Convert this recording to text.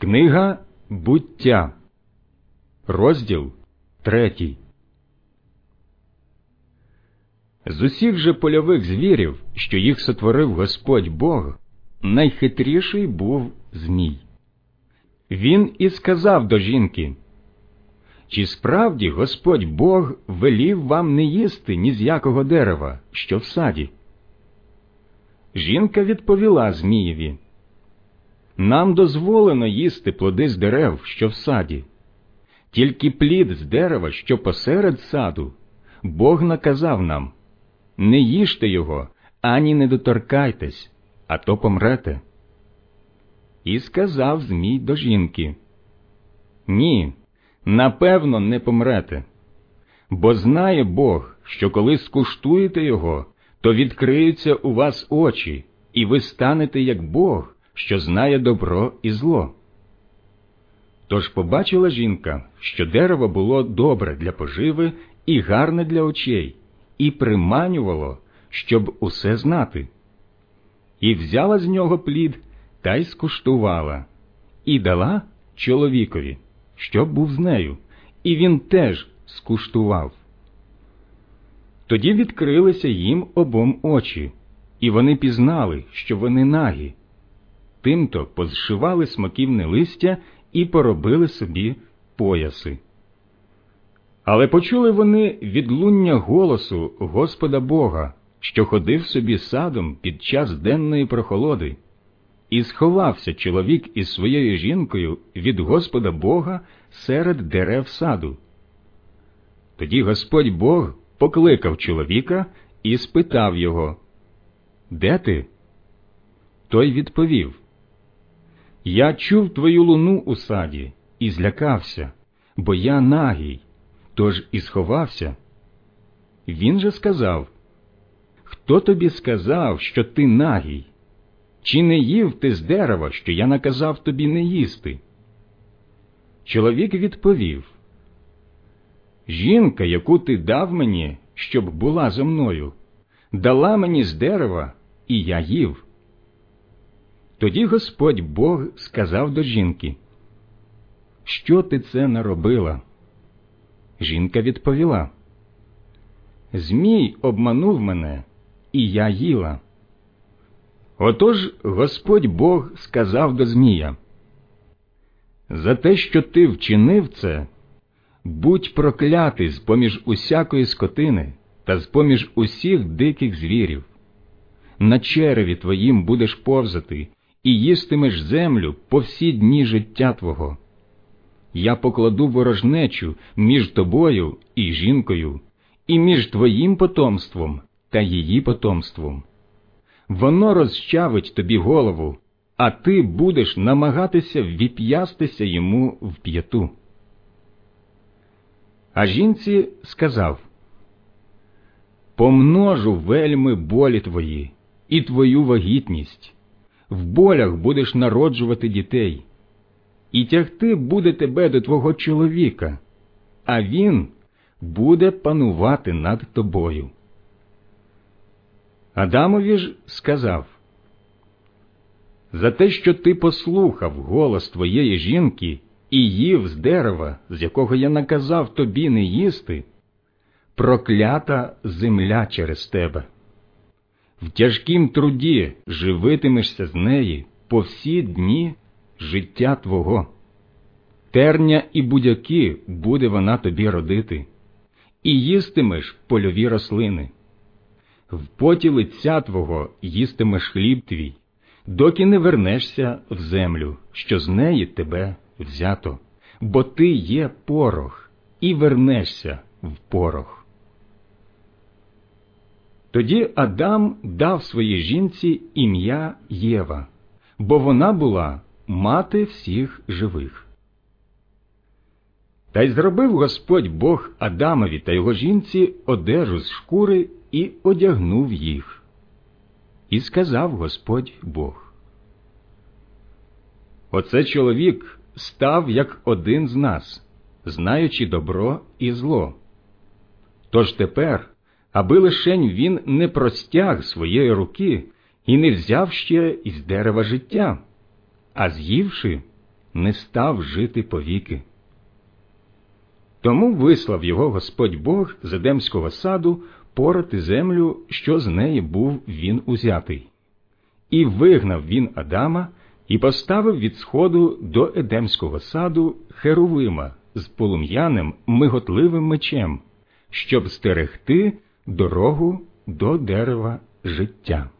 Книга буття, розділ третій. З усіх же польових звірів, що їх сотворив Господь Бог, найхитріший був Змій. Він і сказав до жінки Чи справді Господь Бог велів вам не їсти ні з якого дерева, що в саді? Жінка відповіла Змієві нам дозволено їсти плоди з дерев, що в саді, тільки плід з дерева, що посеред саду, Бог наказав нам не їжте його, ані не доторкайтесь, а то помрете. І сказав Змій до жінки Ні, напевно, не помрете, бо знає Бог, що коли скуштуєте його, то відкриються у вас очі, і ви станете як Бог що знає добро і зло. Тож побачила жінка, що дерево було добре для поживи і гарне для очей, і приманювало, щоб усе знати. І взяла з нього плід та й скуштувала, і дала чоловікові, що був з нею, і він теж скуштував. Тоді відкрилися їм обом очі, і вони пізнали, що вони нагі тимто позшивали смоківне листя і поробили собі пояси. Але почули вони відлуння голосу Господа Бога, що ходив собі садом під час денної прохолоди, і сховався чоловік із своєю жінкою від Господа Бога серед дерев саду. Тоді Господь Бог покликав чоловіка і спитав його Де ти? Той відповів я чув твою луну у саді і злякався, бо я нагій, тож і сховався. Він же сказав Хто тобі сказав, що ти нагій? Чи не їв ти з дерева, що я наказав тобі не їсти? Чоловік відповів Жінка, яку ти дав мені, щоб була зо мною, дала мені з дерева, і я їв. Тоді Господь Бог сказав до жінки, Що ти це наробила? Жінка відповіла, Змій обманув мене, і я їла. Отож Господь Бог сказав до Змія, За те, що ти вчинив це, будь проклятий з поміж усякої скотини та з поміж усіх диких звірів. На череві твоїм будеш повзати і їстимеш землю по всі дні життя твого. Я покладу ворожнечу між тобою і жінкою, і між твоїм потомством та її потомством. Воно розчавить тобі голову, а ти будеш намагатися віп'ястися йому в п'яту. А жінці сказав Помножу вельми болі твої і твою вагітність в болях будеш народжувати дітей, і тягти буде тебе до твого чоловіка, а він буде панувати над тобою. Адамові ж сказав За те, що ти послухав голос твоєї жінки і їв з дерева, з якого я наказав тобі не їсти, проклята земля через тебе в тяжкім труді живитимешся з неї по всі дні життя твого. Терня і будяки буде вона тобі родити, і їстимеш польові рослини. В поті лиця твого їстимеш хліб твій, доки не вернешся в землю, що з неї тебе взято, бо ти є порох, і вернешся в порох. Тоді Адам дав своїй жінці ім'я Єва, бо вона була мати всіх живих. Та й зробив Господь Бог Адамові та його жінці одежу з шкури і одягнув їх. І сказав Господь Бог. Оце чоловік став як один з нас, знаючи добро і зло. Тож тепер аби лишень він не простяг своєї руки і не взяв ще із дерева життя, а з'ївши, не став жити повіки. Тому вислав його Господь Бог з Едемського саду порати землю, що з неї був він узятий. І вигнав він Адама і поставив від сходу до Едемського саду Херовима з полум'яним миготливим мечем, щоб стерегти дорогу до дерева життя.